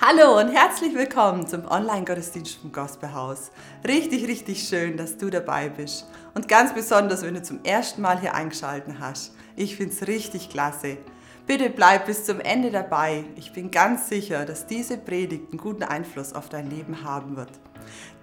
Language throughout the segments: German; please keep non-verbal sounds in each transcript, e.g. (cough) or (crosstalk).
Hallo und herzlich willkommen zum Online-Gottesdienst vom Gospelhaus. Richtig, richtig schön, dass du dabei bist. Und ganz besonders, wenn du zum ersten Mal hier eingeschaltet hast. Ich finde es richtig klasse. Bitte bleib bis zum Ende dabei. Ich bin ganz sicher, dass diese Predigt einen guten Einfluss auf dein Leben haben wird.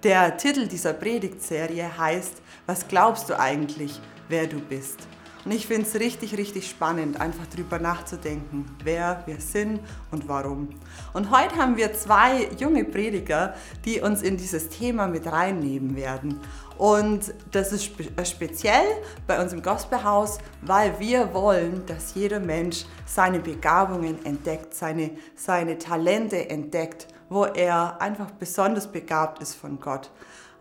Der Titel dieser Predigtserie heißt, was glaubst du eigentlich, wer du bist? Und ich finde es richtig, richtig spannend, einfach darüber nachzudenken, wer wir sind und warum. Und heute haben wir zwei junge Prediger, die uns in dieses Thema mit reinnehmen werden. Und das ist äh, speziell bei uns im Gospelhaus, weil wir wollen, dass jeder Mensch seine Begabungen entdeckt, seine, seine Talente entdeckt, wo er einfach besonders begabt ist von Gott.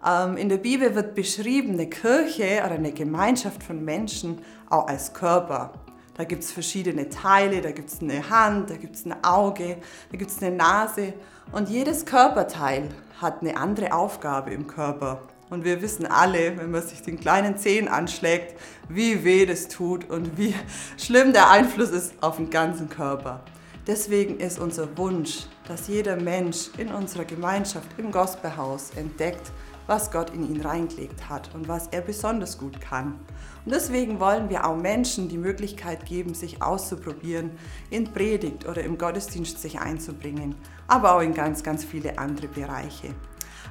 Ähm, in der Bibel wird beschrieben, eine Kirche oder eine Gemeinschaft von Menschen auch als Körper. Da gibt es verschiedene Teile, da gibt es eine Hand, da gibt es ein Auge, da gibt es eine Nase. Und jedes Körperteil hat eine andere Aufgabe im Körper. Und wir wissen alle, wenn man sich den kleinen Zehen anschlägt, wie weh das tut und wie schlimm der Einfluss ist auf den ganzen Körper. Deswegen ist unser Wunsch, dass jeder Mensch in unserer Gemeinschaft im Gospelhaus entdeckt, was Gott in ihn reingelegt hat und was er besonders gut kann. Und deswegen wollen wir auch Menschen die Möglichkeit geben, sich auszuprobieren, in Predigt oder im Gottesdienst sich einzubringen, aber auch in ganz, ganz viele andere Bereiche.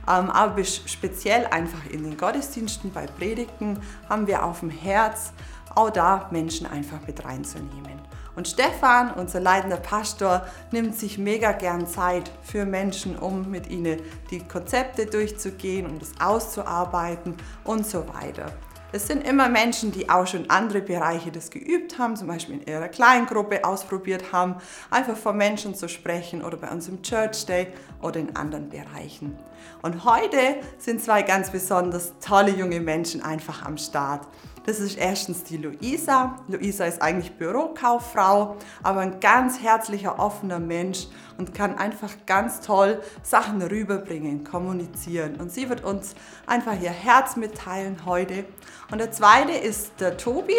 Ähm, aber speziell einfach in den Gottesdiensten bei Predigten haben wir auf dem Herz, auch da Menschen einfach mit reinzunehmen. Und Stefan, unser leitender Pastor, nimmt sich mega gern Zeit für Menschen, um mit ihnen die Konzepte durchzugehen und das auszuarbeiten und so weiter. Es sind immer Menschen, die auch schon andere Bereiche das geübt haben, zum Beispiel in ihrer Kleingruppe ausprobiert haben, einfach vor Menschen zu sprechen oder bei uns im Church Day oder in anderen Bereichen. Und heute sind zwei ganz besonders tolle junge Menschen einfach am Start. Das ist erstens die Luisa. Luisa ist eigentlich Bürokauffrau, aber ein ganz herzlicher, offener Mensch und kann einfach ganz toll Sachen rüberbringen, kommunizieren. Und sie wird uns einfach ihr Herz mitteilen heute. Und der zweite ist der Tobi.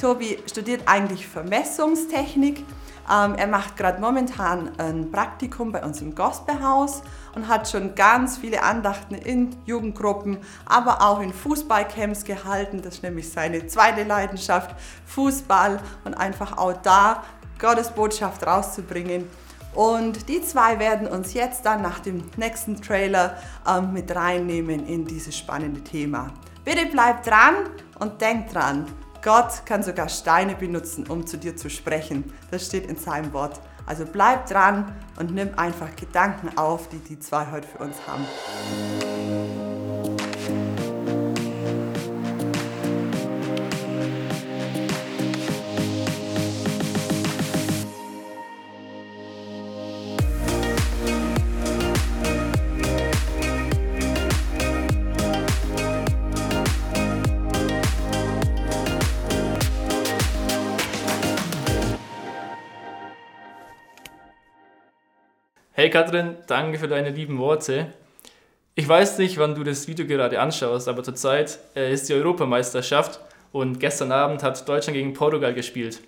Tobi studiert eigentlich Vermessungstechnik ähm, er macht gerade momentan ein Praktikum bei uns im Gospelhaus und hat schon ganz viele Andachten in Jugendgruppen, aber auch in Fußballcamps gehalten. Das ist nämlich seine zweite Leidenschaft, Fußball und einfach auch da Gottes Botschaft rauszubringen. Und die zwei werden uns jetzt dann nach dem nächsten Trailer ähm, mit reinnehmen in dieses spannende Thema. Bitte bleibt dran und denkt dran, Gott kann sogar Steine benutzen, um zu dir zu sprechen. Das steht in seinem Wort. Also bleib dran und nimm einfach Gedanken auf, die die zwei heute für uns haben. Hey Katrin, danke für deine lieben Worte. Ich weiß nicht, wann du das Video gerade anschaust, aber zurzeit äh, ist die Europameisterschaft und gestern Abend hat Deutschland gegen Portugal gespielt.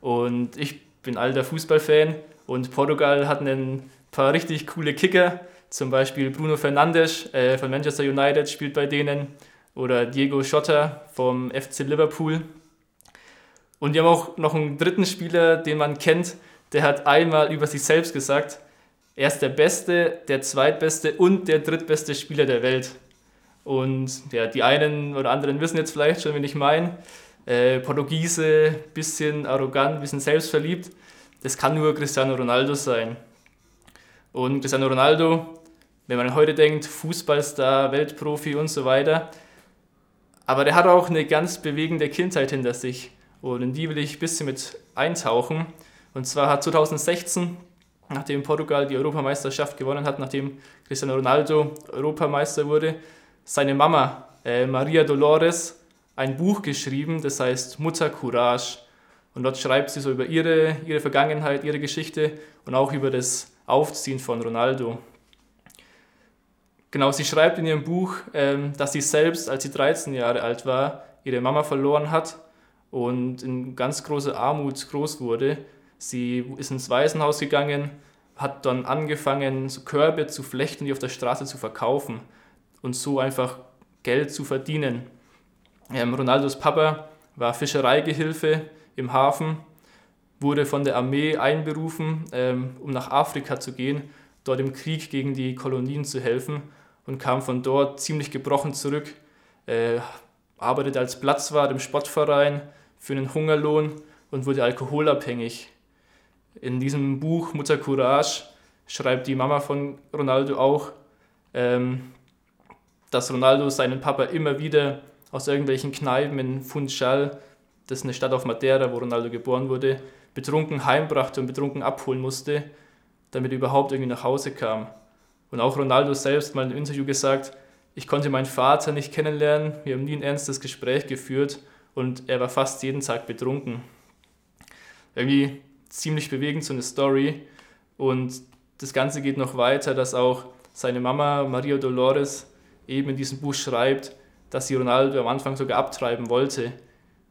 Und ich bin alter Fußballfan und Portugal hat ein paar richtig coole Kicker, zum Beispiel Bruno Fernandes äh, von Manchester United spielt bei denen oder Diego Schotter vom FC Liverpool. Und die haben auch noch einen dritten Spieler, den man kennt, der hat einmal über sich selbst gesagt, er ist der beste, der zweitbeste und der drittbeste Spieler der Welt. Und ja, die einen oder anderen wissen jetzt vielleicht schon, wen ich meine. Äh, Portugiese, bisschen arrogant, bisschen selbstverliebt. Das kann nur Cristiano Ronaldo sein. Und Cristiano Ronaldo, wenn man heute denkt, Fußballstar, Weltprofi und so weiter. Aber der hat auch eine ganz bewegende Kindheit hinter sich. Und in die will ich ein bisschen mit eintauchen. Und zwar hat 2016 nachdem Portugal die Europameisterschaft gewonnen hat, nachdem Cristiano Ronaldo Europameister wurde, seine Mama äh, Maria Dolores ein Buch geschrieben, das heißt Mutter Courage. Und dort schreibt sie so über ihre, ihre Vergangenheit, ihre Geschichte und auch über das Aufziehen von Ronaldo. Genau, sie schreibt in ihrem Buch, ähm, dass sie selbst, als sie 13 Jahre alt war, ihre Mama verloren hat und in ganz großer Armut groß wurde Sie ist ins Waisenhaus gegangen hat dann angefangen, so Körbe zu flechten, die auf der Straße zu verkaufen und so einfach Geld zu verdienen. Ähm, Ronaldos Papa war Fischereigehilfe im Hafen, wurde von der Armee einberufen, ähm, um nach Afrika zu gehen, dort im Krieg gegen die Kolonien zu helfen und kam von dort ziemlich gebrochen zurück, äh, arbeitete als Platzwart im Sportverein für einen Hungerlohn und wurde alkoholabhängig. In diesem Buch Mutter Courage schreibt die Mama von Ronaldo auch, ähm, dass Ronaldo seinen Papa immer wieder aus irgendwelchen Kneipen in Funchal, das ist eine Stadt auf Madeira, wo Ronaldo geboren wurde, betrunken heimbrachte und betrunken abholen musste, damit er überhaupt irgendwie nach Hause kam. Und auch Ronaldo selbst mal in einem Interview gesagt, ich konnte meinen Vater nicht kennenlernen, wir haben nie ein ernstes Gespräch geführt und er war fast jeden Tag betrunken. Irgendwie ziemlich bewegend so eine Story und das Ganze geht noch weiter, dass auch seine Mama Maria Dolores eben in diesem Buch schreibt, dass sie Ronaldo am Anfang sogar abtreiben wollte.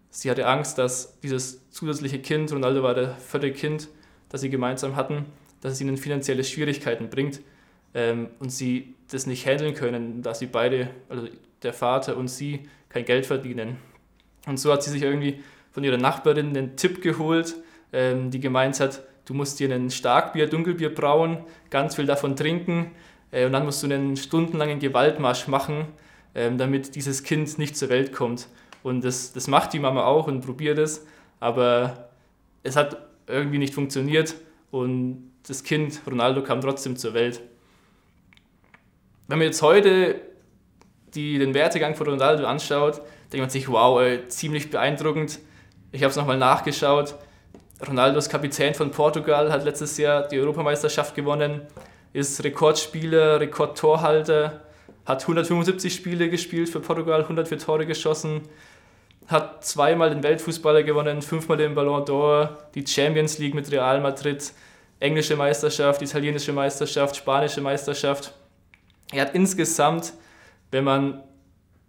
Sie hatte Angst, dass dieses zusätzliche Kind, Ronaldo war der vierte Kind, das sie gemeinsam hatten, dass es ihnen finanzielle Schwierigkeiten bringt ähm, und sie das nicht handeln können, dass sie beide, also der Vater und sie, kein Geld verdienen. Und so hat sie sich irgendwie von ihrer Nachbarin einen Tipp geholt, ähm, die gemeint hat, du musst dir ein Starkbier, Dunkelbier brauen, ganz viel davon trinken äh, und dann musst du einen stundenlangen Gewaltmarsch machen, ähm, damit dieses Kind nicht zur Welt kommt. Und das, das macht die Mama auch und probiert es, aber es hat irgendwie nicht funktioniert und das Kind, Ronaldo, kam trotzdem zur Welt. Wenn man jetzt heute die, den Wertegang von Ronaldo anschaut, denkt man sich, wow, ey, ziemlich beeindruckend. Ich habe es nochmal nachgeschaut. Ronaldo ist Kapitän von Portugal, hat letztes Jahr die Europameisterschaft gewonnen, ist Rekordspieler, Rekordtorhalter, hat 175 Spiele gespielt für Portugal, 104 Tore geschossen, hat zweimal den Weltfußballer gewonnen, fünfmal den Ballon d'Or, die Champions League mit Real Madrid, englische Meisterschaft, italienische Meisterschaft, spanische Meisterschaft. Er hat insgesamt, wenn man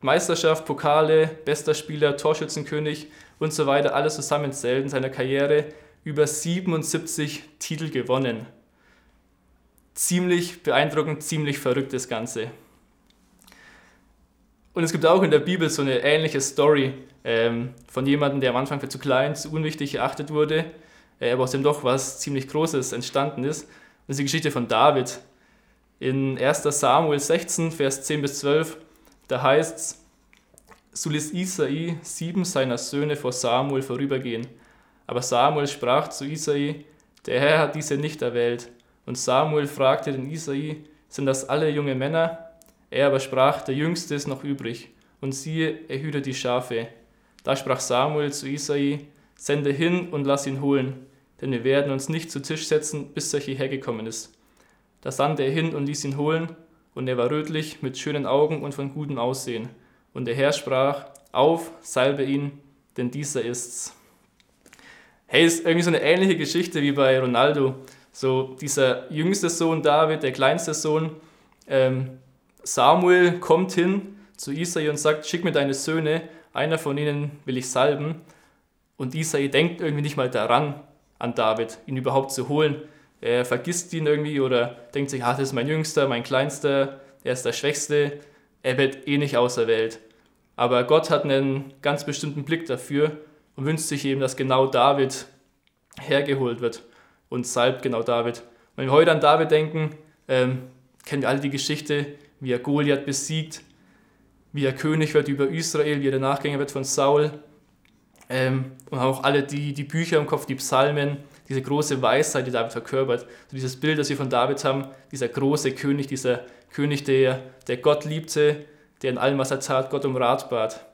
Meisterschaft, Pokale, bester Spieler, Torschützenkönig und so weiter alles zusammenzählt in seiner Karriere, über 77 Titel gewonnen. Ziemlich beeindruckend, ziemlich verrückt das Ganze. Und es gibt auch in der Bibel so eine ähnliche Story ähm, von jemandem, der am Anfang für zu klein, zu unwichtig erachtet wurde, äh, aber aus dem doch was ziemlich Großes entstanden ist. Das ist die Geschichte von David. In 1. Samuel 16, Vers 10 bis 12, da heißt es, so ließ Isai sieben seiner Söhne vor Samuel vorübergehen. Aber Samuel sprach zu Isai, der Herr hat diese nicht erwählt. Und Samuel fragte den Isai, sind das alle junge Männer? Er aber sprach, der Jüngste ist noch übrig. Und siehe, er hütet die Schafe. Da sprach Samuel zu Isai, sende hin und lass ihn holen, denn wir werden uns nicht zu Tisch setzen, bis er hierher gekommen ist. Da sandte er hin und ließ ihn holen, und er war rötlich, mit schönen Augen und von gutem Aussehen. Und der Herr sprach, auf, salbe ihn, denn dieser ist's. Hey, ist irgendwie so eine ähnliche Geschichte wie bei Ronaldo. So dieser jüngste Sohn David, der kleinste Sohn, ähm, Samuel kommt hin zu Isai und sagt, schick mir deine Söhne, einer von ihnen will ich salben. Und Isai denkt irgendwie nicht mal daran, an David, ihn überhaupt zu holen er vergisst ihn irgendwie oder denkt sich, ah, das ist mein Jüngster, mein Kleinster, er ist der Schwächste, er wird eh nicht auserwählt. Aber Gott hat einen ganz bestimmten Blick dafür und wünscht sich eben, dass genau David hergeholt wird und salbt genau David. Wenn wir heute an David denken, ähm, kennen wir alle die Geschichte, wie er Goliath besiegt, wie er König wird über Israel, wie er der Nachgänger wird von Saul. Ähm, und auch alle die, die Bücher im Kopf, die Psalmen, diese große Weisheit, die David verkörpert. So dieses Bild, das wir von David haben, dieser große König, dieser König, der, der Gott liebte, der in allem, was er tat, Gott um Rat bat.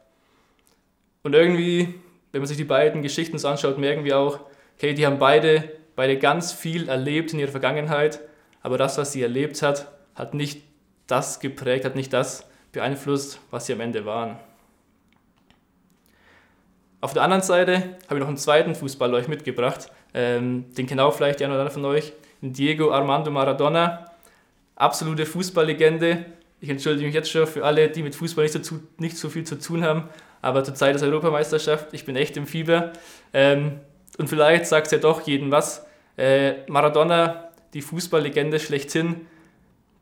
Und irgendwie, wenn man sich die beiden Geschichten so anschaut, merken wir auch, okay, die haben beide, beide ganz viel erlebt in ihrer Vergangenheit, aber das, was sie erlebt hat, hat nicht das geprägt, hat nicht das beeinflusst, was sie am Ende waren. Auf der anderen Seite habe ich noch einen zweiten Fußballer euch mitgebracht, ähm, den auch vielleicht die eine oder andere von euch. Diego Armando Maradona, absolute Fußballlegende. Ich entschuldige mich jetzt schon für alle, die mit Fußball nicht so, nicht so viel zu tun haben, aber zur Zeit der Europameisterschaft, ich bin echt im Fieber. Ähm, und vielleicht sagt es ja doch jedem was. Äh, Maradona die Fußballlegende schlechthin,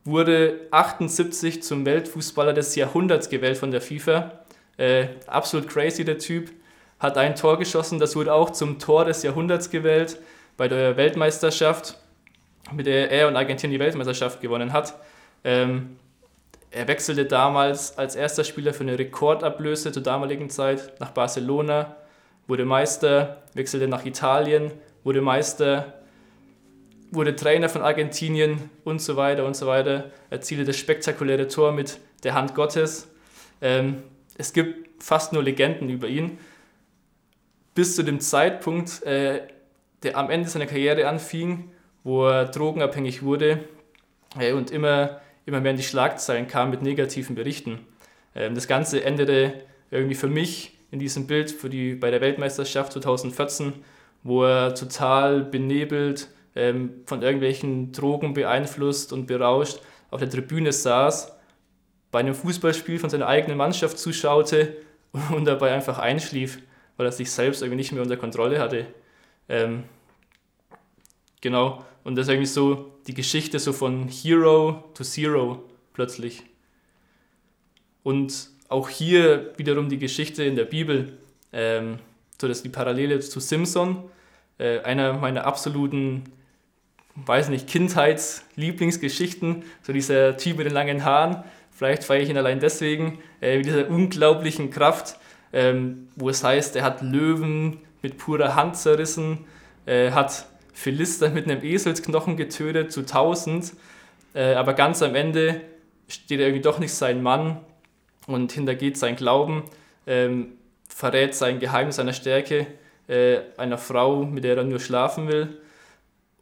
wurde 78 zum Weltfußballer des Jahrhunderts gewählt von der FIFA. Äh, absolut crazy der Typ. Hat ein Tor geschossen, das wurde auch zum Tor des Jahrhunderts gewählt bei der Weltmeisterschaft, mit der er und Argentinien die Weltmeisterschaft gewonnen hat. Ähm, er wechselte damals als erster Spieler für eine Rekordablöse zur damaligen Zeit nach Barcelona, wurde Meister, wechselte nach Italien, wurde Meister, wurde Trainer von Argentinien und so weiter und so weiter, erzielte das spektakuläre Tor mit der Hand Gottes. Ähm, es gibt fast nur Legenden über ihn. Bis zu dem Zeitpunkt, äh, der am Ende seiner Karriere anfing, wo er drogenabhängig wurde äh, und immer, immer mehr in die Schlagzeilen kam mit negativen Berichten. Ähm, das Ganze endete irgendwie für mich in diesem Bild für die, bei der Weltmeisterschaft 2014, wo er total benebelt, ähm, von irgendwelchen Drogen beeinflusst und berauscht auf der Tribüne saß, bei einem Fußballspiel von seiner eigenen Mannschaft zuschaute (laughs) und dabei einfach einschlief, weil er sich selbst irgendwie nicht mehr unter Kontrolle hatte. Ähm, genau, und das ist irgendwie so die Geschichte so von Hero to Zero plötzlich. Und auch hier wiederum die Geschichte in der Bibel, ähm, so dass die Parallele zu Simpson, äh, einer meiner absoluten, weiß nicht, Kindheitslieblingsgeschichten, so dieser Typ mit den langen Haaren, vielleicht feiere ich ihn allein deswegen, äh, mit dieser unglaublichen Kraft, ähm, wo es heißt, er hat Löwen mit purer Hand zerrissen, äh, hat Philister mit einem Eselsknochen getötet zu tausend, äh, aber ganz am Ende steht er irgendwie doch nicht sein Mann und hintergeht sein Glauben, ähm, verrät sein Geheimnis seiner Stärke äh, einer Frau, mit der er nur schlafen will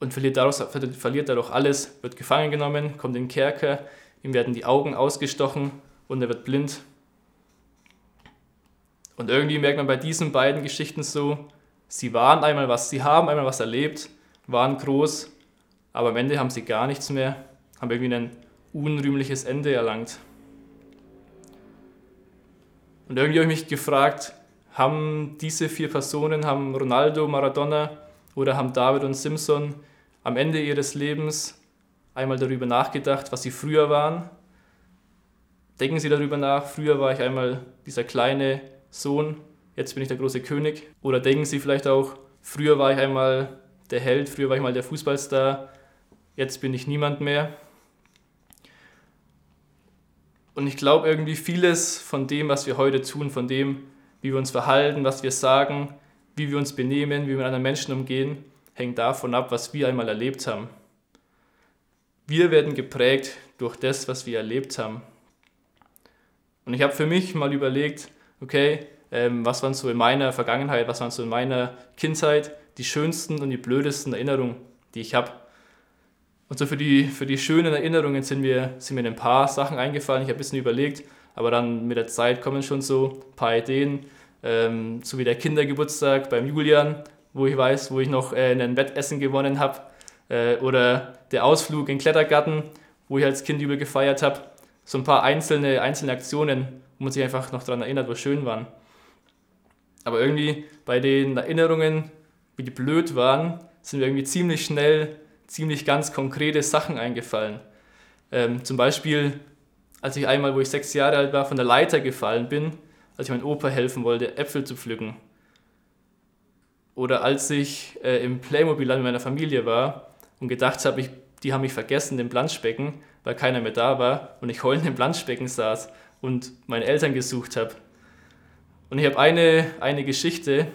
und verliert, daraus, verliert dadurch alles, wird gefangen genommen, kommt in den Kerker, ihm werden die Augen ausgestochen und er wird blind. Und irgendwie merkt man bei diesen beiden Geschichten so, sie waren einmal was, sie haben einmal was erlebt, waren groß, aber am Ende haben sie gar nichts mehr, haben irgendwie ein unrühmliches Ende erlangt. Und irgendwie habe ich mich gefragt, haben diese vier Personen, haben Ronaldo, Maradona oder haben David und Simpson am Ende ihres Lebens einmal darüber nachgedacht, was sie früher waren? Denken Sie darüber nach, früher war ich einmal dieser kleine Sohn, jetzt bin ich der große König? Oder denken Sie vielleicht auch, früher war ich einmal der Held, früher war ich mal der Fußballstar, jetzt bin ich niemand mehr? Und ich glaube irgendwie vieles von dem, was wir heute tun, von dem, wie wir uns verhalten, was wir sagen, wie wir uns benehmen, wie wir mit anderen Menschen umgehen, hängt davon ab, was wir einmal erlebt haben. Wir werden geprägt durch das, was wir erlebt haben. Und ich habe für mich mal überlegt, okay, ähm, was waren so in meiner Vergangenheit, was waren so in meiner Kindheit die schönsten und die blödesten Erinnerungen, die ich habe. Und so für die, für die schönen Erinnerungen sind mir, sind mir ein paar Sachen eingefallen. Ich habe ein bisschen überlegt, aber dann mit der Zeit kommen schon so ein paar Ideen, ähm, so wie der Kindergeburtstag beim Julian, wo ich weiß, wo ich noch äh, ein Wettessen gewonnen habe, äh, oder der Ausflug in den Klettergarten, wo ich als Kind übel gefeiert habe. So ein paar einzelne, einzelne Aktionen, wo man sich einfach noch daran erinnert, was schön waren. Aber irgendwie bei den Erinnerungen, wie die blöd waren, sind mir irgendwie ziemlich schnell ziemlich ganz konkrete Sachen eingefallen. Ähm, zum Beispiel, als ich einmal, wo ich sechs Jahre alt war, von der Leiter gefallen bin, als ich meinem Opa helfen wollte, Äpfel zu pflücken. Oder als ich äh, im Playmobil mit meiner Familie war und gedacht habe, die haben mich vergessen im Planschbecken, weil keiner mehr da war und ich heulend im Planschbecken saß und meine Eltern gesucht habe. Und ich habe eine, eine Geschichte,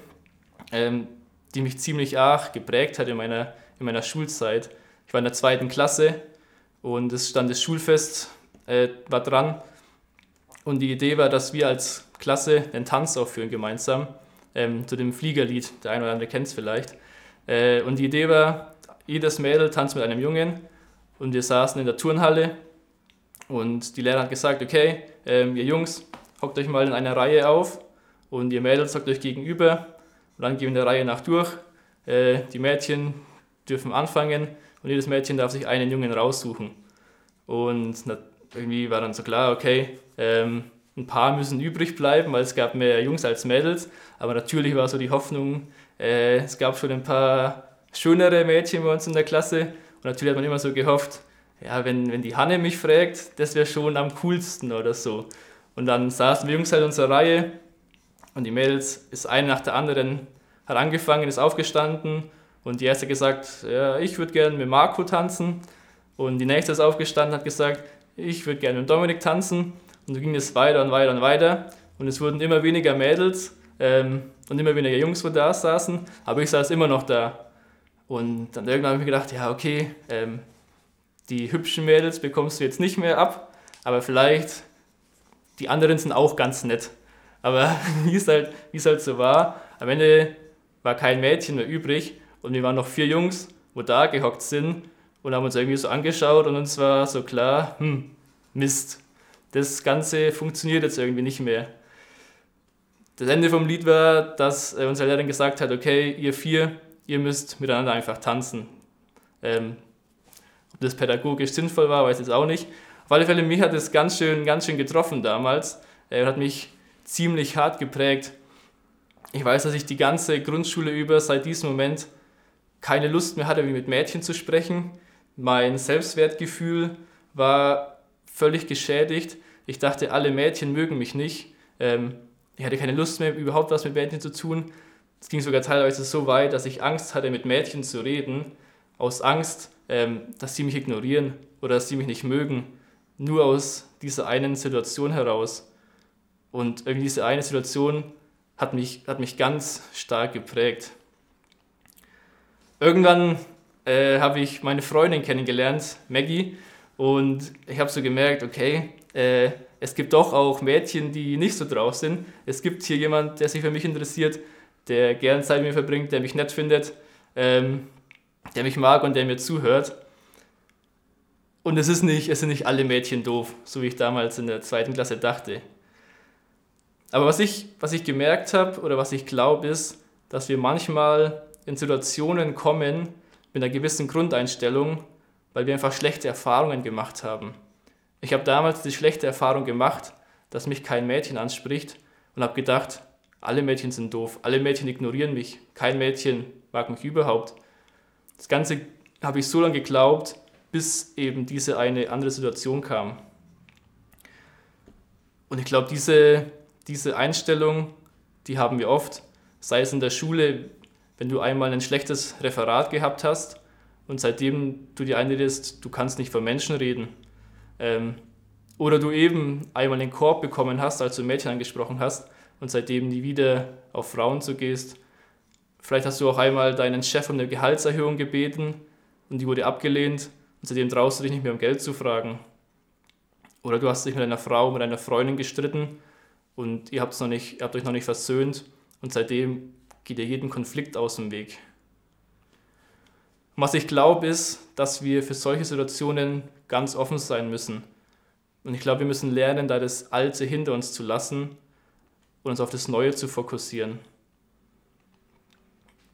ähm, die mich ziemlich arg geprägt hat in meiner, in meiner Schulzeit. Ich war in der zweiten Klasse und es stand das Schulfest, äh, war dran. Und die Idee war, dass wir als Klasse einen Tanz aufführen gemeinsam ähm, zu dem Fliegerlied. Der eine oder andere kennt es vielleicht. Äh, und die Idee war, jedes Mädel tanzt mit einem Jungen und wir saßen in der Turnhalle und die Lehrer hat gesagt, okay, ähm, ihr Jungs, hockt euch mal in einer Reihe auf und ihr Mädels hockt euch gegenüber und dann gehen wir in der Reihe nach durch. Äh, die Mädchen dürfen anfangen und jedes Mädchen darf sich einen Jungen raussuchen. Und irgendwie war dann so klar, okay, ähm, ein paar müssen übrig bleiben, weil es gab mehr Jungs als Mädels. Aber natürlich war so die Hoffnung, äh, es gab schon ein paar schönere Mädchen bei uns in der Klasse Und natürlich hat man immer so gehofft, ja, wenn, wenn die Hanne mich fragt, das wäre schon am coolsten oder so. Und dann saßen wir Jungs halt in unserer Reihe und die Mädels ist eine nach der anderen, hat angefangen, ist aufgestanden und die erste gesagt, ja, ich würde gerne mit Marco tanzen. Und die nächste ist aufgestanden, hat gesagt, ich würde gerne mit Dominik tanzen. Und so ging es weiter und weiter und weiter. Und es wurden immer weniger Mädels ähm, und immer weniger Jungs, wo da saßen. Aber ich saß immer noch da. Und dann irgendwann habe ich mir gedacht, ja, okay, ähm, die hübschen Mädels bekommst du jetzt nicht mehr ab, aber vielleicht die anderen sind auch ganz nett. Aber (laughs) wie es halt, wie es halt so war, am Ende war kein Mädchen mehr übrig und wir waren noch vier Jungs, wo da gehockt sind und haben uns irgendwie so angeschaut und uns war so klar, hm, Mist, das Ganze funktioniert jetzt irgendwie nicht mehr. Das Ende vom Lied war, dass unsere Lehrerin gesagt hat, okay, ihr vier, ihr müsst miteinander einfach tanzen. Ähm, ob das pädagogisch sinnvoll war, weiß ich jetzt auch nicht. Auf alle Fälle, mich hat es ganz schön, ganz schön getroffen damals. Er hat mich ziemlich hart geprägt. Ich weiß, dass ich die ganze Grundschule über seit diesem Moment keine Lust mehr hatte, wie mit Mädchen zu sprechen. Mein Selbstwertgefühl war völlig geschädigt. Ich dachte, alle Mädchen mögen mich nicht. Ähm, ich hatte keine Lust mehr, überhaupt was mit Mädchen zu tun. Es ging sogar teilweise so weit, dass ich Angst hatte, mit Mädchen zu reden, aus Angst, ähm, dass sie mich ignorieren oder dass sie mich nicht mögen. Nur aus dieser einen Situation heraus. Und irgendwie diese eine Situation hat mich, hat mich ganz stark geprägt. Irgendwann äh, habe ich meine Freundin kennengelernt, Maggie, und ich habe so gemerkt, okay, äh, es gibt doch auch Mädchen, die nicht so drauf sind. Es gibt hier jemand, der sich für mich interessiert, der gern Zeit mit mir verbringt, der mich nett findet, ähm, der mich mag und der mir zuhört. Und es ist nicht, es sind nicht alle Mädchen doof, so wie ich damals in der zweiten Klasse dachte. Aber was ich, was ich gemerkt habe oder was ich glaube, ist, dass wir manchmal in Situationen kommen mit einer gewissen Grundeinstellung, weil wir einfach schlechte Erfahrungen gemacht haben. Ich habe damals die schlechte Erfahrung gemacht, dass mich kein Mädchen anspricht und habe gedacht, alle Mädchen sind doof, alle Mädchen ignorieren mich, kein Mädchen mag mich überhaupt. Das Ganze habe ich so lange geglaubt, bis eben diese eine andere Situation kam. Und ich glaube, diese, diese Einstellung, die haben wir oft, sei es in der Schule, wenn du einmal ein schlechtes Referat gehabt hast und seitdem du dir einredest, du kannst nicht von Menschen reden. Ähm, oder du eben einmal den Korb bekommen hast, als du Mädchen angesprochen hast und seitdem nie wieder auf Frauen zugehst. Vielleicht hast du auch einmal deinen Chef um eine Gehaltserhöhung gebeten und die wurde abgelehnt und seitdem traust du dich nicht mehr um Geld zu fragen. Oder du hast dich mit einer Frau, mit einer Freundin gestritten und ihr, noch nicht, ihr habt euch noch nicht versöhnt und seitdem geht ihr jeden Konflikt aus dem Weg. Und was ich glaube, ist, dass wir für solche Situationen ganz offen sein müssen. Und ich glaube, wir müssen lernen, da das Alte hinter uns zu lassen und uns auf das Neue zu fokussieren.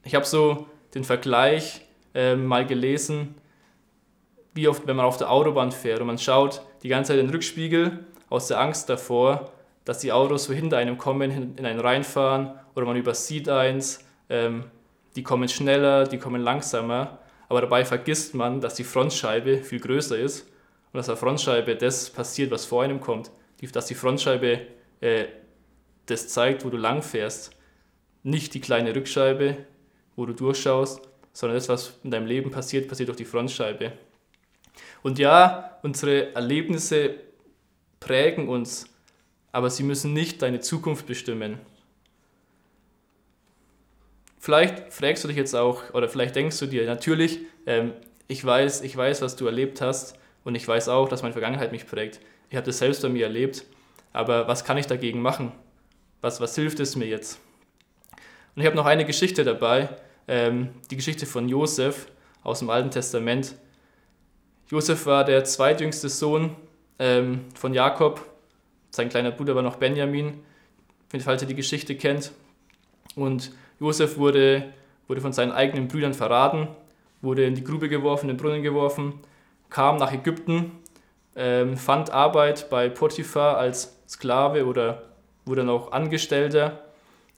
Ich habe so den Vergleich äh, mal gelesen, wie oft, wenn man auf der Autobahn fährt und man schaut die ganze Zeit in den Rückspiegel aus der Angst davor, dass die Autos so hinter einem kommen, in einen reinfahren oder man übersieht eins, ähm, die kommen schneller, die kommen langsamer, aber dabei vergisst man, dass die Frontscheibe viel größer ist und dass der Frontscheibe das passiert, was vor einem kommt, dass die Frontscheibe äh, das zeigt, wo du lang fährst, nicht die kleine Rückscheibe, wo du durchschaust, sondern das, was in deinem Leben passiert, passiert durch die Frontscheibe. Und ja, unsere Erlebnisse prägen uns, aber sie müssen nicht deine Zukunft bestimmen. Vielleicht fragst du dich jetzt auch, oder vielleicht denkst du dir, natürlich, ähm, ich, weiß, ich weiß, was du erlebt hast und ich weiß auch, dass meine Vergangenheit mich prägt. Ich habe das selbst bei mir erlebt, aber was kann ich dagegen machen? Was, was hilft es mir jetzt? Und ich habe noch eine Geschichte dabei, ähm, die Geschichte von Josef aus dem Alten Testament. Josef war der zweitjüngste Sohn ähm, von Jakob. Sein kleiner Bruder war noch Benjamin, falls ihr die Geschichte kennt. Und Josef wurde, wurde von seinen eigenen Brüdern verraten, wurde in die Grube geworfen, in den Brunnen geworfen, kam nach Ägypten, ähm, fand Arbeit bei Potiphar als Sklave oder wurde noch Angestellter.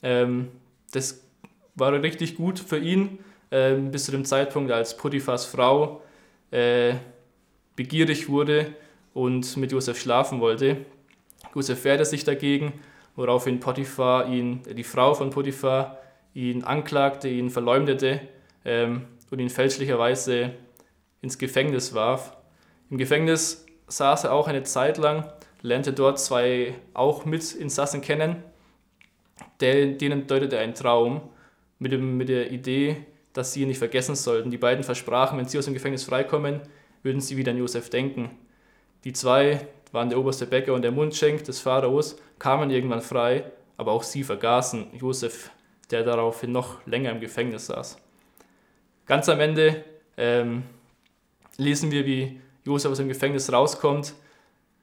Ähm, das war richtig gut für ihn, ähm, bis zu dem Zeitpunkt, als Potiphars Frau äh, begierig wurde und mit Josef schlafen wollte. Josef wehrte sich dagegen, woraufhin Potiphar ihn, die Frau von Potiphar, ihn anklagte, ihn verleumdete ähm, und ihn fälschlicherweise ins Gefängnis warf. Im Gefängnis saß er auch eine Zeit lang, lernte dort zwei auch Mitinsassen kennen, denen deutete er einen Traum mit, dem, mit der Idee, dass sie ihn nicht vergessen sollten. Die beiden versprachen, wenn sie aus dem Gefängnis freikommen, würden sie wieder an Josef denken. Die zwei waren der oberste Bäcker und der Mundschenk des Pharaos, kamen irgendwann frei, aber auch sie vergaßen Josef, der daraufhin noch länger im Gefängnis saß. Ganz am Ende ähm, lesen wir, wie Josef aus dem Gefängnis rauskommt,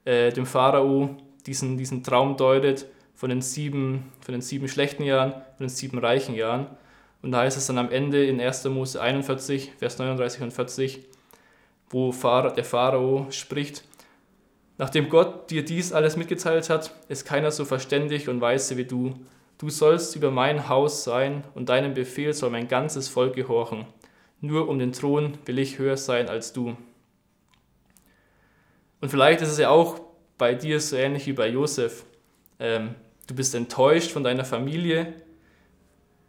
äh, dem Pharao diesen, diesen Traum deutet von den, sieben, von den sieben schlechten Jahren, von den sieben reichen Jahren. Und da heißt es dann am Ende in 1. Mose 41, Vers 39 und 40, wo der Pharao spricht, Nachdem Gott dir dies alles mitgeteilt hat, ist keiner so verständig und weise wie du. Du sollst über mein Haus sein und deinem Befehl soll mein ganzes Volk gehorchen. Nur um den Thron will ich höher sein als du. Und vielleicht ist es ja auch bei dir so ähnlich wie bei Josef. Ähm, du bist enttäuscht von deiner Familie,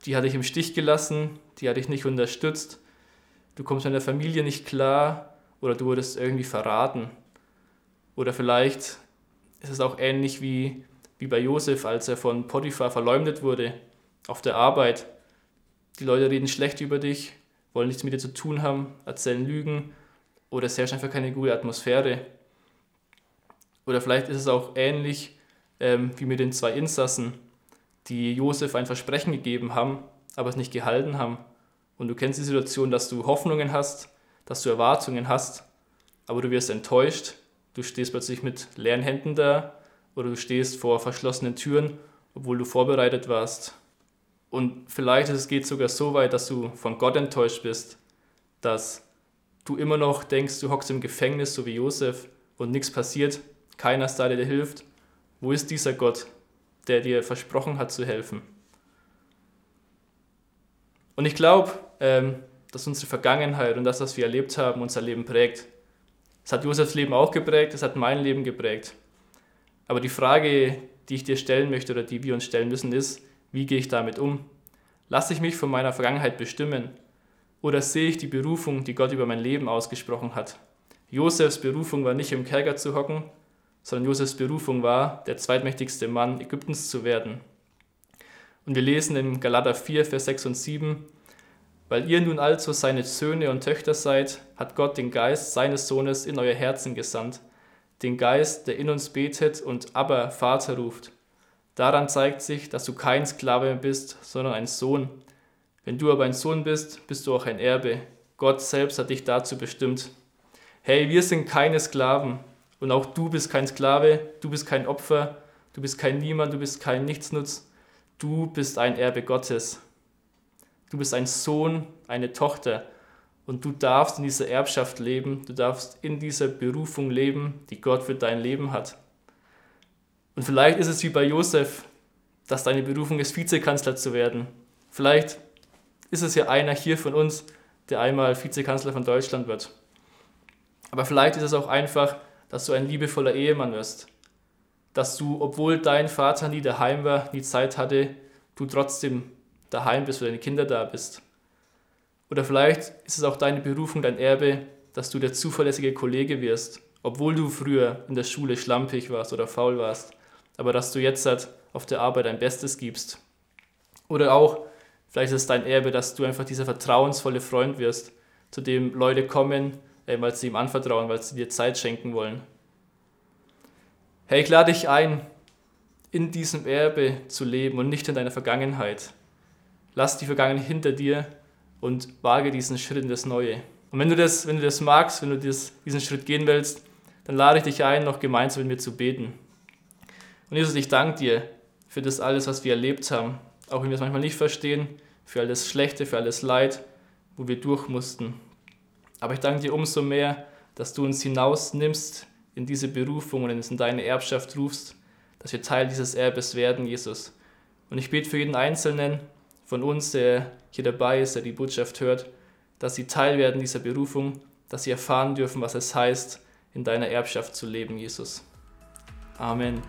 die hat dich im Stich gelassen, die hat dich nicht unterstützt. Du kommst mit deiner Familie nicht klar oder du wurdest irgendwie verraten. Oder vielleicht ist es auch ähnlich wie, wie bei Josef, als er von Potiphar verleumdet wurde auf der Arbeit. Die Leute reden schlecht über dich, wollen nichts mit dir zu tun haben, erzählen Lügen oder es herrscht einfach keine gute Atmosphäre. Oder vielleicht ist es auch ähnlich ähm, wie mit den zwei Insassen, die Josef ein Versprechen gegeben haben, aber es nicht gehalten haben. Und du kennst die Situation, dass du Hoffnungen hast, dass du Erwartungen hast, aber du wirst enttäuscht Du stehst plötzlich mit leeren Händen da oder du stehst vor verschlossenen Türen, obwohl du vorbereitet warst. Und vielleicht es geht sogar so weit, dass du von Gott enttäuscht bist, dass du immer noch denkst, du hockst im Gefängnis, so wie Josef, und nichts passiert, keiner ist da, der dir hilft. Wo ist dieser Gott, der dir versprochen hat zu helfen? Und ich glaube, ähm, dass unsere Vergangenheit und das, was wir erlebt haben, unser Leben prägt. Es hat Josefs Leben auch geprägt, es hat mein Leben geprägt. Aber die Frage, die ich dir stellen möchte oder die wir uns stellen müssen, ist, wie gehe ich damit um? Lasse ich mich von meiner Vergangenheit bestimmen? Oder sehe ich die Berufung, die Gott über mein Leben ausgesprochen hat? Josefs Berufung war nicht im Kerker zu hocken, sondern Josefs Berufung war, der zweitmächtigste Mann Ägyptens zu werden. Und wir lesen in Galater 4, Vers 6 und 7, weil ihr nun also seine Söhne und Töchter seid, hat Gott den Geist seines Sohnes in euer Herzen gesandt, den Geist, der in uns betet und aber Vater ruft. Daran zeigt sich, dass du kein Sklave bist, sondern ein Sohn. Wenn du aber ein Sohn bist, bist du auch ein Erbe. Gott selbst hat dich dazu bestimmt. Hey, wir sind keine Sklaven und auch du bist kein Sklave, du bist kein Opfer, du bist kein Niemand, du bist kein Nichtsnutz, du bist ein Erbe Gottes. Du bist ein Sohn, eine Tochter und du darfst in dieser Erbschaft leben, du darfst in dieser Berufung leben, die Gott für dein Leben hat. Und vielleicht ist es wie bei Josef, dass deine Berufung ist, Vizekanzler zu werden. Vielleicht ist es ja einer hier von uns, der einmal Vizekanzler von Deutschland wird. Aber vielleicht ist es auch einfach, dass du ein liebevoller Ehemann wirst. Dass du, obwohl dein Vater nie daheim war, nie Zeit hatte, du trotzdem daheim bist, wo deine Kinder da bist. Oder vielleicht ist es auch deine Berufung, dein Erbe, dass du der zuverlässige Kollege wirst, obwohl du früher in der Schule schlampig warst oder faul warst, aber dass du jetzt halt auf der Arbeit dein Bestes gibst. Oder auch, vielleicht ist es dein Erbe, dass du einfach dieser vertrauensvolle Freund wirst, zu dem Leute kommen, äh, weil sie ihm anvertrauen, weil sie dir Zeit schenken wollen. Hey, ich lade dich ein, in diesem Erbe zu leben und nicht in deiner Vergangenheit. Lass die Vergangenheit hinter dir und wage diesen Schritt in das Neue. Und wenn du das, wenn du das magst, wenn du das, diesen Schritt gehen willst, dann lade ich dich ein, noch gemeinsam mit mir zu beten. Und Jesus, ich danke dir für das alles, was wir erlebt haben, auch wenn wir es manchmal nicht verstehen, für alles Schlechte, für alles Leid, wo wir durch mussten. Aber ich danke dir umso mehr, dass du uns hinausnimmst in diese Berufung und uns in deine Erbschaft rufst, dass wir Teil dieses Erbes werden, Jesus. Und ich bete für jeden Einzelnen, von uns, der hier dabei ist, der die Botschaft hört, dass sie Teil werden dieser Berufung, dass sie erfahren dürfen, was es heißt, in deiner Erbschaft zu leben, Jesus. Amen.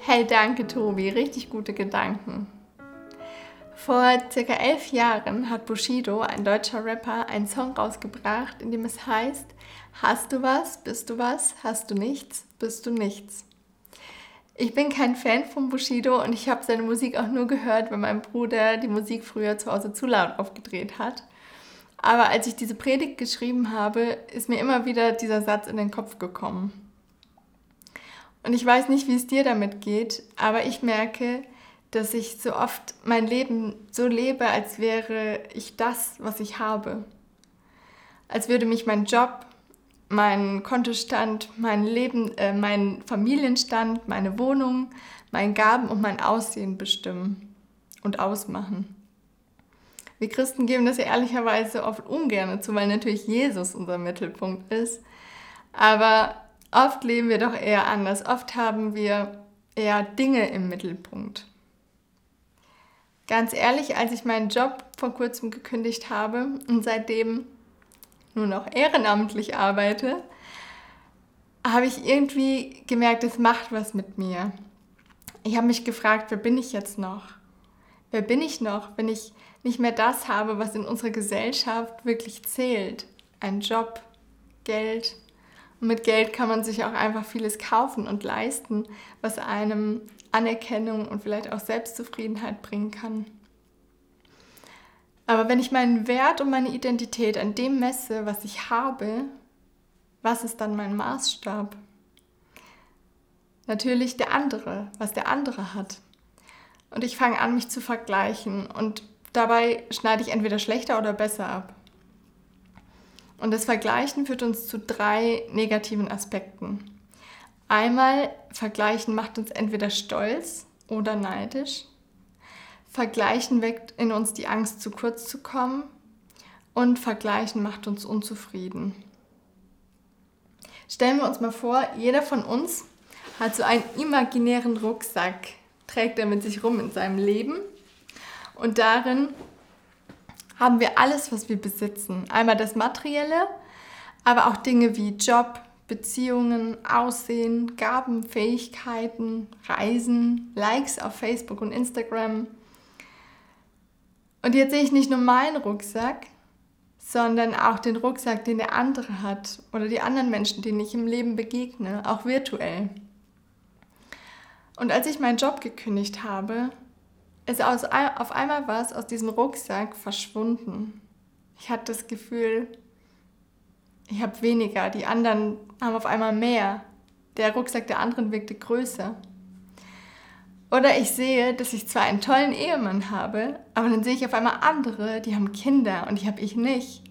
Hey, danke Tobi, richtig gute Gedanken. Vor circa elf Jahren hat Bushido, ein deutscher Rapper, einen Song rausgebracht, in dem es heißt, hast du was, bist du was, hast du nichts, bist du nichts. Ich bin kein Fan von Bushido und ich habe seine Musik auch nur gehört, weil mein Bruder die Musik früher zu Hause zu laut aufgedreht hat. Aber als ich diese Predigt geschrieben habe, ist mir immer wieder dieser Satz in den Kopf gekommen. Und ich weiß nicht, wie es dir damit geht, aber ich merke, dass ich so oft mein Leben so lebe, als wäre ich das, was ich habe. Als würde mich mein Job, mein Kontostand, mein Leben, äh, mein Familienstand, meine Wohnung, mein Gaben und mein Aussehen bestimmen und ausmachen. Wir Christen geben das ja ehrlicherweise oft ungern zu, weil natürlich Jesus unser Mittelpunkt ist. Aber oft leben wir doch eher anders. Oft haben wir eher Dinge im Mittelpunkt. Ganz ehrlich, als ich meinen Job vor kurzem gekündigt habe und seitdem nur noch ehrenamtlich arbeite, habe ich irgendwie gemerkt, es macht was mit mir. Ich habe mich gefragt, wer bin ich jetzt noch? Wer bin ich noch, wenn ich nicht mehr das habe, was in unserer Gesellschaft wirklich zählt? Ein Job, Geld. Und mit Geld kann man sich auch einfach vieles kaufen und leisten, was einem Anerkennung und vielleicht auch Selbstzufriedenheit bringen kann. Aber wenn ich meinen Wert und meine Identität an dem messe, was ich habe, was ist dann mein Maßstab? Natürlich der andere, was der andere hat. Und ich fange an, mich zu vergleichen und dabei schneide ich entweder schlechter oder besser ab. Und das Vergleichen führt uns zu drei negativen Aspekten. Einmal, Vergleichen macht uns entweder stolz oder neidisch. Vergleichen weckt in uns die Angst, zu kurz zu kommen. Und Vergleichen macht uns unzufrieden. Stellen wir uns mal vor, jeder von uns hat so einen imaginären Rucksack, trägt er mit sich rum in seinem Leben. Und darin haben wir alles, was wir besitzen. Einmal das Materielle, aber auch Dinge wie Job, Beziehungen, Aussehen, Gaben, Fähigkeiten, Reisen, Likes auf Facebook und Instagram, und jetzt sehe ich nicht nur meinen Rucksack, sondern auch den Rucksack, den der andere hat oder die anderen Menschen, denen ich im Leben begegne, auch virtuell. Und als ich meinen Job gekündigt habe, ist aus, auf einmal was aus diesem Rucksack verschwunden. Ich hatte das Gefühl, ich habe weniger, die anderen haben auf einmal mehr. Der Rucksack der anderen wirkte größer. Oder ich sehe, dass ich zwar einen tollen Ehemann habe, aber dann sehe ich auf einmal andere, die haben Kinder und die habe ich nicht.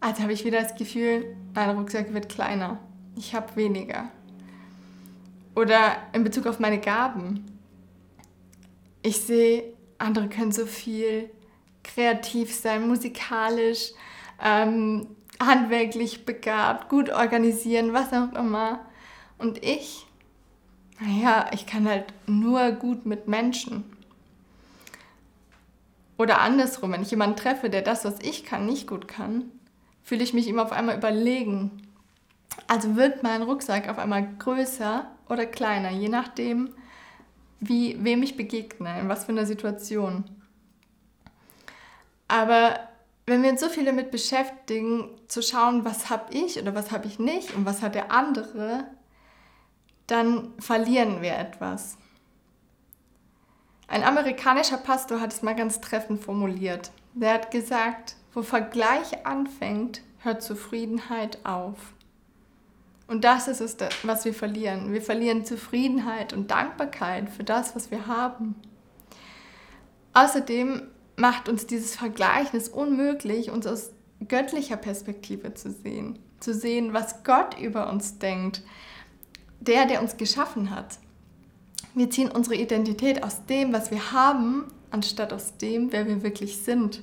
Also habe ich wieder das Gefühl, mein Rucksack wird kleiner. Ich habe weniger. Oder in Bezug auf meine Gaben. Ich sehe, andere können so viel kreativ sein, musikalisch, ähm, handwerklich begabt, gut organisieren, was auch immer. Und ich naja, ich kann halt nur gut mit Menschen. Oder andersrum, wenn ich jemanden treffe, der das, was ich kann, nicht gut kann, fühle ich mich ihm auf einmal überlegen. Also wird mein Rucksack auf einmal größer oder kleiner, je nachdem, wie, wem ich begegne, in was für einer Situation. Aber wenn wir uns so viel damit beschäftigen, zu schauen, was habe ich oder was habe ich nicht und was hat der andere, dann verlieren wir etwas. Ein amerikanischer Pastor hat es mal ganz treffend formuliert. Der hat gesagt, wo Vergleich anfängt, hört Zufriedenheit auf. Und das ist es, was wir verlieren. Wir verlieren Zufriedenheit und Dankbarkeit für das, was wir haben. Außerdem macht uns dieses Vergleichen es unmöglich, uns aus göttlicher Perspektive zu sehen. Zu sehen, was Gott über uns denkt, der, der uns geschaffen hat. Wir ziehen unsere Identität aus dem, was wir haben, anstatt aus dem, wer wir wirklich sind.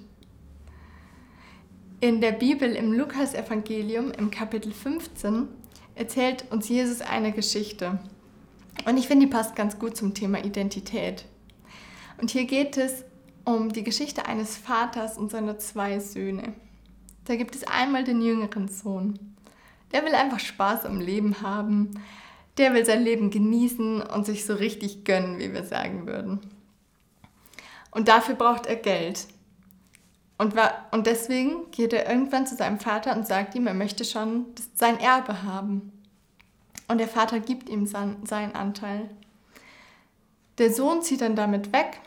In der Bibel im Lukas-Evangelium im Kapitel 15 erzählt uns Jesus eine Geschichte. Und ich finde, die passt ganz gut zum Thema Identität. Und hier geht es um die Geschichte eines Vaters und seiner zwei Söhne. Da gibt es einmal den jüngeren Sohn. Der will einfach Spaß am Leben haben. Der will sein Leben genießen und sich so richtig gönnen, wie wir sagen würden. Und dafür braucht er Geld. Und, und deswegen geht er irgendwann zu seinem Vater und sagt ihm, er möchte schon sein Erbe haben. Und der Vater gibt ihm sein, seinen Anteil. Der Sohn zieht dann damit weg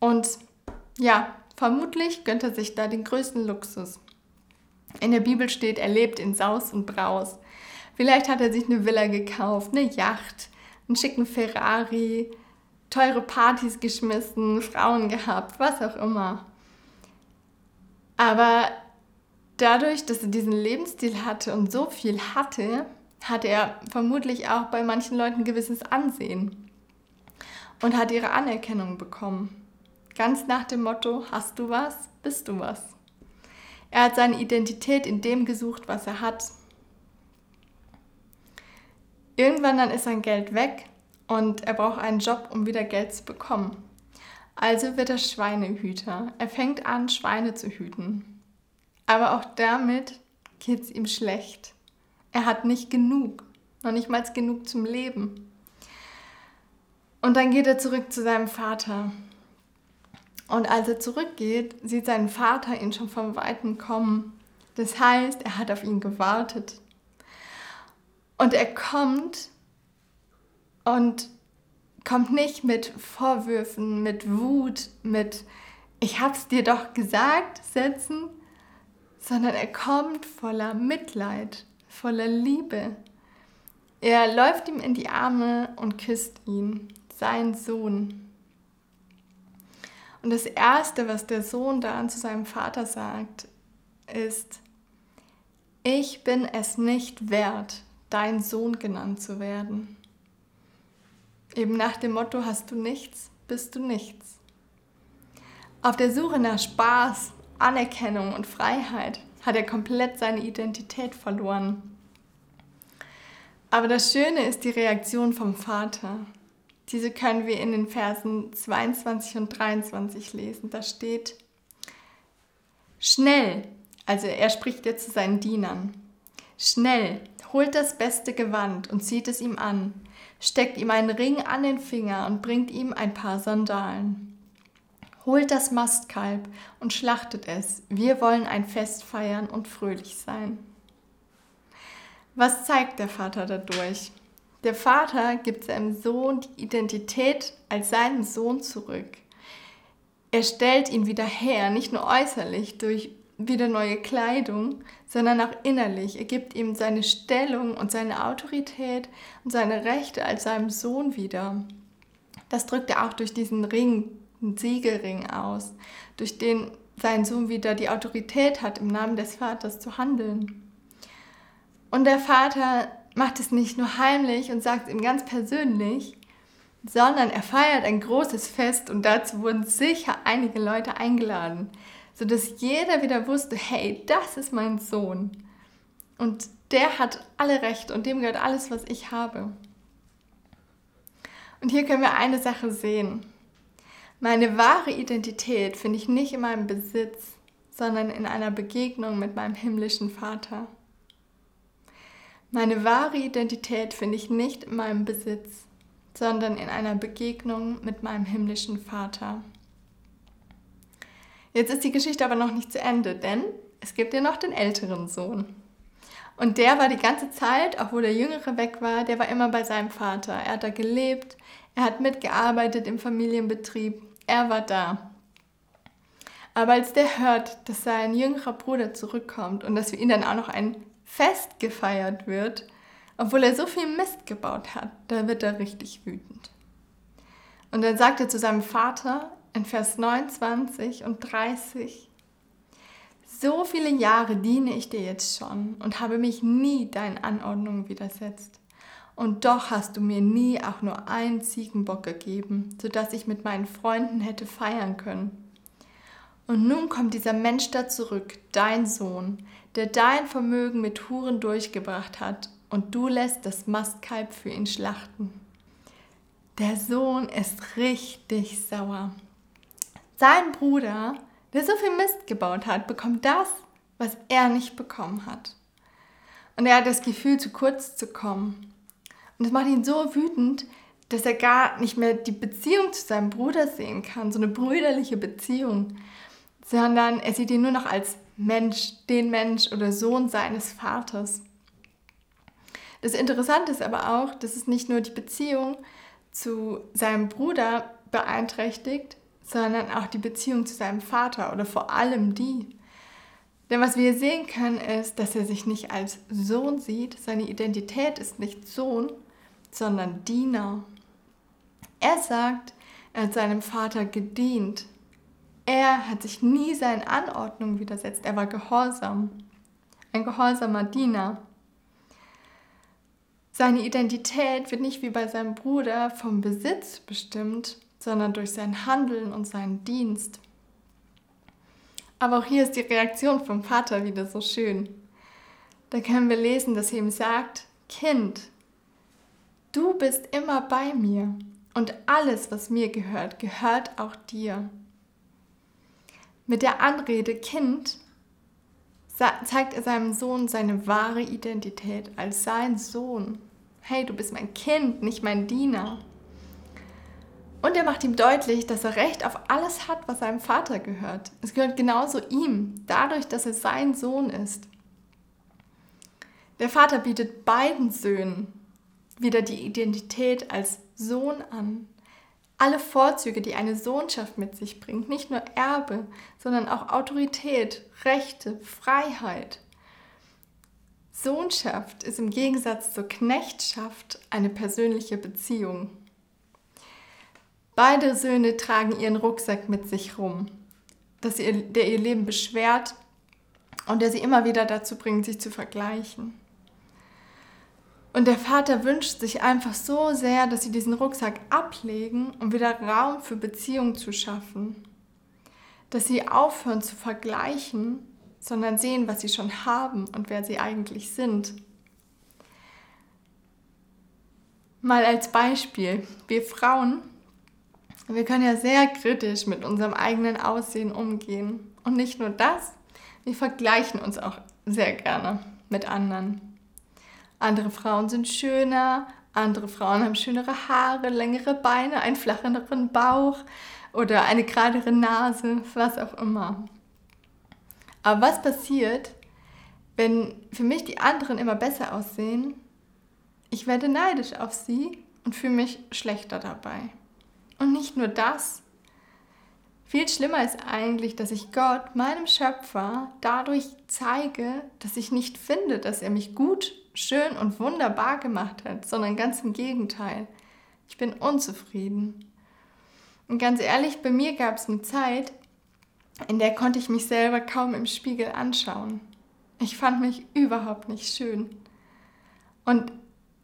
und ja, vermutlich gönnt er sich da den größten Luxus. In der Bibel steht, er lebt in Saus und Braus. Vielleicht hat er sich eine Villa gekauft, eine Yacht, einen schicken Ferrari, teure Partys geschmissen, Frauen gehabt, was auch immer. Aber dadurch, dass er diesen Lebensstil hatte und so viel hatte, hatte er vermutlich auch bei manchen Leuten gewisses Ansehen und hat ihre Anerkennung bekommen. Ganz nach dem Motto, hast du was, bist du was. Er hat seine Identität in dem gesucht, was er hat. Irgendwann dann ist sein Geld weg und er braucht einen Job, um wieder Geld zu bekommen. Also wird er Schweinehüter. Er fängt an, Schweine zu hüten. Aber auch damit geht es ihm schlecht. Er hat nicht genug, noch nicht mal genug zum Leben. Und dann geht er zurück zu seinem Vater. Und als er zurückgeht, sieht sein Vater ihn schon vom Weiten kommen. Das heißt, er hat auf ihn gewartet. Und er kommt und kommt nicht mit Vorwürfen, mit Wut, mit Ich hab's dir doch gesagt, Sätzen, sondern er kommt voller Mitleid, voller Liebe. Er läuft ihm in die Arme und küsst ihn, sein Sohn. Und das Erste, was der Sohn dann zu seinem Vater sagt, ist, ich bin es nicht wert, dein Sohn genannt zu werden. Eben nach dem Motto, hast du nichts, bist du nichts. Auf der Suche nach Spaß, Anerkennung und Freiheit hat er komplett seine Identität verloren. Aber das Schöne ist die Reaktion vom Vater. Diese können wir in den Versen 22 und 23 lesen. Da steht, schnell, also er spricht jetzt zu seinen Dienern, schnell, holt das beste Gewand und zieht es ihm an, steckt ihm einen Ring an den Finger und bringt ihm ein paar Sandalen. Holt das Mastkalb und schlachtet es. Wir wollen ein Fest feiern und fröhlich sein. Was zeigt der Vater dadurch? Der Vater gibt seinem Sohn die Identität als seinen Sohn zurück. Er stellt ihn wieder her, nicht nur äußerlich durch wieder neue Kleidung, sondern auch innerlich. Er gibt ihm seine Stellung und seine Autorität und seine Rechte als seinem Sohn wieder. Das drückt er auch durch diesen Ring, einen Siegelring aus, durch den sein Sohn wieder die Autorität hat, im Namen des Vaters zu handeln. Und der Vater macht es nicht nur heimlich und sagt es ihm ganz persönlich, sondern er feiert ein großes Fest und dazu wurden sicher einige Leute eingeladen, sodass jeder wieder wusste, hey, das ist mein Sohn und der hat alle Rechte und dem gehört alles, was ich habe. Und hier können wir eine Sache sehen. Meine wahre Identität finde ich nicht in meinem Besitz, sondern in einer Begegnung mit meinem himmlischen Vater. Meine wahre Identität finde ich nicht in meinem Besitz, sondern in einer Begegnung mit meinem himmlischen Vater. Jetzt ist die Geschichte aber noch nicht zu Ende, denn es gibt ja noch den älteren Sohn. Und der war die ganze Zeit, obwohl der Jüngere weg war, der war immer bei seinem Vater. Er hat da gelebt, er hat mitgearbeitet im Familienbetrieb, er war da. Aber als der hört, dass sein jüngerer Bruder zurückkommt und dass wir ihn dann auch noch ein Fest gefeiert wird, obwohl er so viel Mist gebaut hat, da wird er richtig wütend. Und dann sagt er zu seinem Vater in Vers 29 und 30, so viele Jahre diene ich dir jetzt schon und habe mich nie deinen Anordnungen widersetzt. Und doch hast du mir nie auch nur einen Ziegenbock gegeben, sodass ich mit meinen Freunden hätte feiern können. Und nun kommt dieser Mensch da zurück, dein Sohn, der dein Vermögen mit Huren durchgebracht hat, und du lässt das Mastkalb für ihn schlachten. der Sohn ist richtig sauer. Sein Bruder, der so viel Mist gebaut hat, bekommt das, was er nicht bekommen hat. Und er hat das Gefühl, zu kurz zu kommen. Und das macht ihn so wütend, dass er gar nicht mehr die Beziehung zu seinem Bruder sehen kann, so eine brüderliche Beziehung, sondern er sieht ihn nur noch als Mensch, den Mensch oder Sohn seines Vaters. Das Interessante ist aber auch, dass es nicht nur die Beziehung zu seinem Bruder beeinträchtigt, sondern auch die Beziehung zu seinem Vater oder vor allem die. Denn was wir sehen können, ist, dass er sich nicht als Sohn sieht. Seine Identität ist nicht Sohn, sondern Diener. Er sagt, er hat seinem Vater gedient. Er hat sich nie seinen Anordnungen widersetzt. Er war gehorsam. Ein gehorsamer Diener. Seine Identität wird nicht wie bei seinem Bruder vom Besitz bestimmt, sondern durch sein Handeln und seinen Dienst. Aber auch hier ist die Reaktion vom Vater wieder so schön. Da können wir lesen, dass er ihm sagt, Kind, du bist immer bei mir und alles, was mir gehört, gehört auch dir. Mit der Anrede Kind zeigt er seinem Sohn seine wahre Identität als sein Sohn. Hey, du bist mein Kind, nicht mein Diener. Und er macht ihm deutlich, dass er Recht auf alles hat, was seinem Vater gehört. Es gehört genauso ihm, dadurch, dass er sein Sohn ist. Der Vater bietet beiden Söhnen wieder die Identität als Sohn an. Alle Vorzüge, die eine Sohnschaft mit sich bringt, nicht nur Erbe, sondern auch Autorität, Rechte, Freiheit. Sohnschaft ist im Gegensatz zur Knechtschaft eine persönliche Beziehung. Beide Söhne tragen ihren Rucksack mit sich rum, dass ihr, der ihr Leben beschwert und der sie immer wieder dazu bringt, sich zu vergleichen. Und der Vater wünscht sich einfach so sehr, dass sie diesen Rucksack ablegen, um wieder Raum für Beziehung zu schaffen. Dass sie aufhören zu vergleichen, sondern sehen, was sie schon haben und wer sie eigentlich sind. Mal als Beispiel, wir Frauen wir können ja sehr kritisch mit unserem eigenen Aussehen umgehen. Und nicht nur das, wir vergleichen uns auch sehr gerne mit anderen. Andere Frauen sind schöner, andere Frauen haben schönere Haare, längere Beine, einen flacheren Bauch oder eine geradere Nase, was auch immer. Aber was passiert, wenn für mich die anderen immer besser aussehen? Ich werde neidisch auf sie und fühle mich schlechter dabei. Und nicht nur das. Viel schlimmer ist eigentlich, dass ich Gott, meinem Schöpfer, dadurch zeige, dass ich nicht finde, dass er mich gut, schön und wunderbar gemacht hat, sondern ganz im Gegenteil. Ich bin unzufrieden. Und ganz ehrlich, bei mir gab es eine Zeit, in der konnte ich mich selber kaum im Spiegel anschauen. Ich fand mich überhaupt nicht schön. Und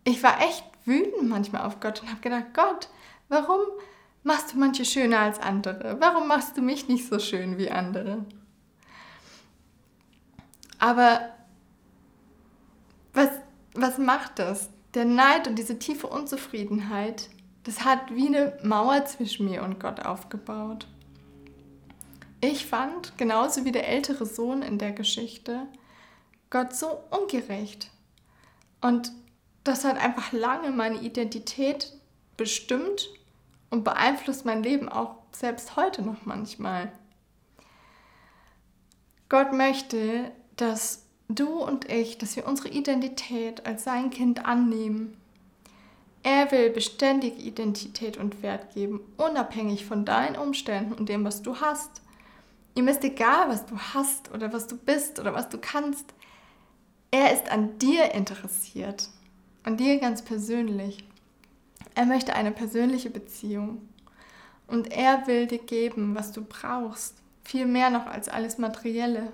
ich war echt wütend manchmal auf Gott und habe gedacht, Gott, warum machst du manche schöner als andere? Warum machst du mich nicht so schön wie andere? Aber was, was macht das? Der Neid und diese tiefe Unzufriedenheit, das hat wie eine Mauer zwischen mir und Gott aufgebaut. Ich fand, genauso wie der ältere Sohn in der Geschichte, Gott so ungerecht. Und das hat einfach lange meine Identität bestimmt und beeinflusst mein Leben auch selbst heute noch manchmal. Gott möchte, dass du und ich, dass wir unsere Identität als sein Kind annehmen. Er will beständige Identität und Wert geben, unabhängig von deinen Umständen und dem, was du hast. Ihm ist egal, was du hast oder was du bist oder was du kannst. Er ist an dir interessiert, an dir ganz persönlich. Er möchte eine persönliche Beziehung. Und er will dir geben, was du brauchst. Viel mehr noch als alles Materielle.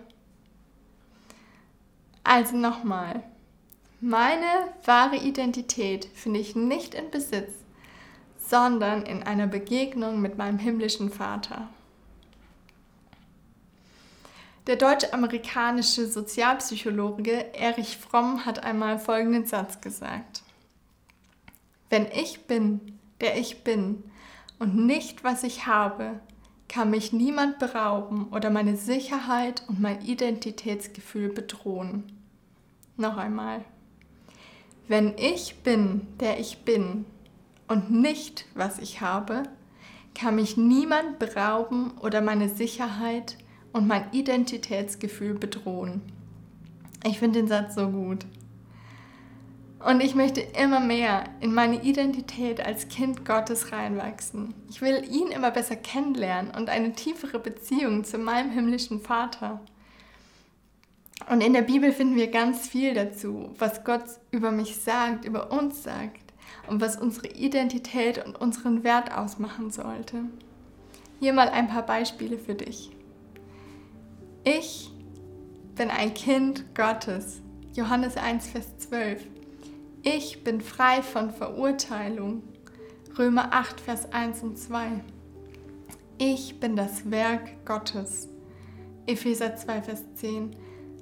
Also nochmal. Meine wahre Identität finde ich nicht in Besitz, sondern in einer Begegnung mit meinem himmlischen Vater. Der deutsch-amerikanische Sozialpsychologe Erich Fromm hat einmal folgenden Satz gesagt. Wenn ich bin, der ich bin und nicht, was ich habe, kann mich niemand berauben oder meine Sicherheit und mein Identitätsgefühl bedrohen. Noch einmal. Wenn ich bin, der ich bin und nicht, was ich habe, kann mich niemand berauben oder meine Sicherheit und mein Identitätsgefühl bedrohen. Ich finde den Satz so gut. Und ich möchte immer mehr in meine Identität als Kind Gottes reinwachsen. Ich will ihn immer besser kennenlernen und eine tiefere Beziehung zu meinem himmlischen Vater. Und in der Bibel finden wir ganz viel dazu, was Gott über mich sagt, über uns sagt und was unsere Identität und unseren Wert ausmachen sollte. Hier mal ein paar Beispiele für dich. Ich bin ein Kind Gottes. Johannes 1, Vers 12. Ich bin frei von Verurteilung. Römer 8, Vers 1 und 2. Ich bin das Werk Gottes. Epheser 2, Vers 10.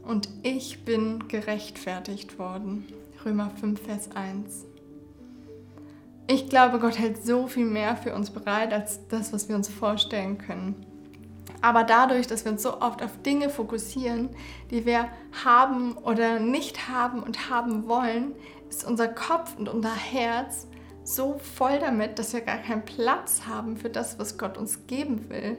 Und ich bin gerechtfertigt worden. Römer 5, Vers 1. Ich glaube, Gott hält so viel mehr für uns bereit als das, was wir uns vorstellen können. Aber dadurch, dass wir uns so oft auf Dinge fokussieren, die wir haben oder nicht haben und haben wollen, ist unser Kopf und unser Herz so voll damit, dass wir gar keinen Platz haben für das, was Gott uns geben will.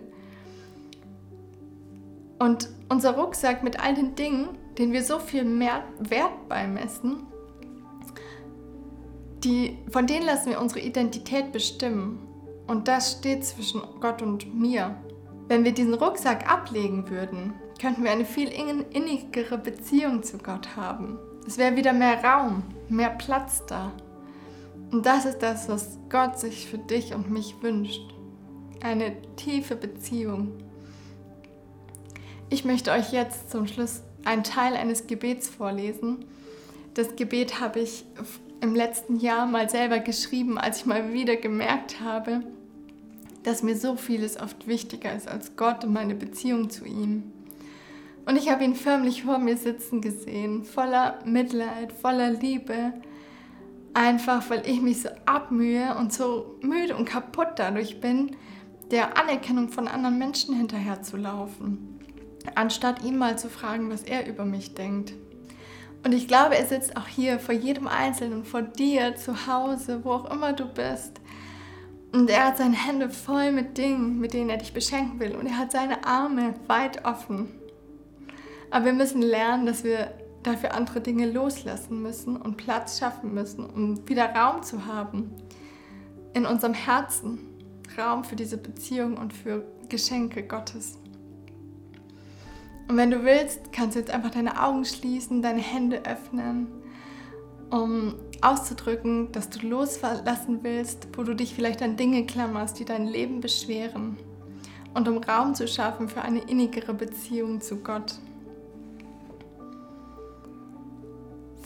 Und unser Rucksack mit all den Dingen, denen wir so viel mehr Wert beimessen, die, von denen lassen wir unsere Identität bestimmen. Und das steht zwischen Gott und mir. Wenn wir diesen Rucksack ablegen würden, könnten wir eine viel innigere Beziehung zu Gott haben. Es wäre wieder mehr Raum, mehr Platz da. Und das ist das, was Gott sich für dich und mich wünscht. Eine tiefe Beziehung. Ich möchte euch jetzt zum Schluss einen Teil eines Gebets vorlesen. Das Gebet habe ich im letzten Jahr mal selber geschrieben, als ich mal wieder gemerkt habe, dass mir so vieles oft wichtiger ist als Gott und meine Beziehung zu ihm. Und ich habe ihn förmlich vor mir sitzen gesehen, voller Mitleid, voller Liebe. Einfach weil ich mich so abmühe und so müde und kaputt dadurch bin, der Anerkennung von anderen Menschen hinterherzulaufen, anstatt ihn mal zu fragen, was er über mich denkt. Und ich glaube, er sitzt auch hier vor jedem Einzelnen, vor dir, zu Hause, wo auch immer du bist. Und er hat seine Hände voll mit Dingen, mit denen er dich beschenken will. Und er hat seine Arme weit offen. Aber wir müssen lernen, dass wir dafür andere Dinge loslassen müssen und Platz schaffen müssen, um wieder Raum zu haben in unserem Herzen. Raum für diese Beziehung und für Geschenke Gottes. Und wenn du willst, kannst du jetzt einfach deine Augen schließen, deine Hände öffnen, um auszudrücken, dass du loslassen willst, wo du dich vielleicht an Dinge klammerst, die dein Leben beschweren. Und um Raum zu schaffen für eine innigere Beziehung zu Gott.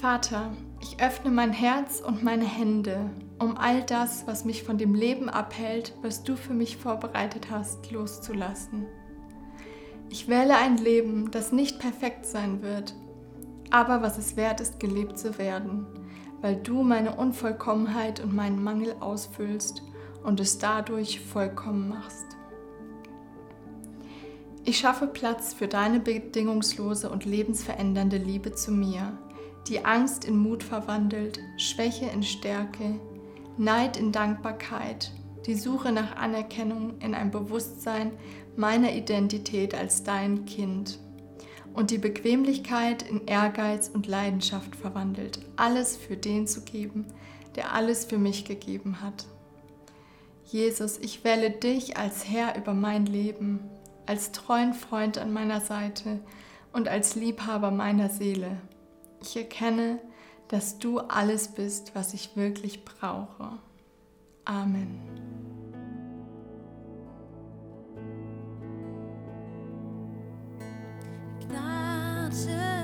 Vater, ich öffne mein Herz und meine Hände, um all das, was mich von dem Leben abhält, was du für mich vorbereitet hast, loszulassen. Ich wähle ein Leben, das nicht perfekt sein wird, aber was es wert ist, gelebt zu werden, weil du meine Unvollkommenheit und meinen Mangel ausfüllst und es dadurch vollkommen machst. Ich schaffe Platz für deine bedingungslose und lebensverändernde Liebe zu mir, die Angst in Mut verwandelt, Schwäche in Stärke, Neid in Dankbarkeit, die Suche nach Anerkennung in ein Bewusstsein meiner Identität als dein Kind und die Bequemlichkeit in Ehrgeiz und Leidenschaft verwandelt, alles für den zu geben, der alles für mich gegeben hat. Jesus, ich wähle dich als Herr über mein Leben, als treuen Freund an meiner Seite und als Liebhaber meiner Seele. Ich erkenne, dass du alles bist, was ich wirklich brauche. Amen. strömt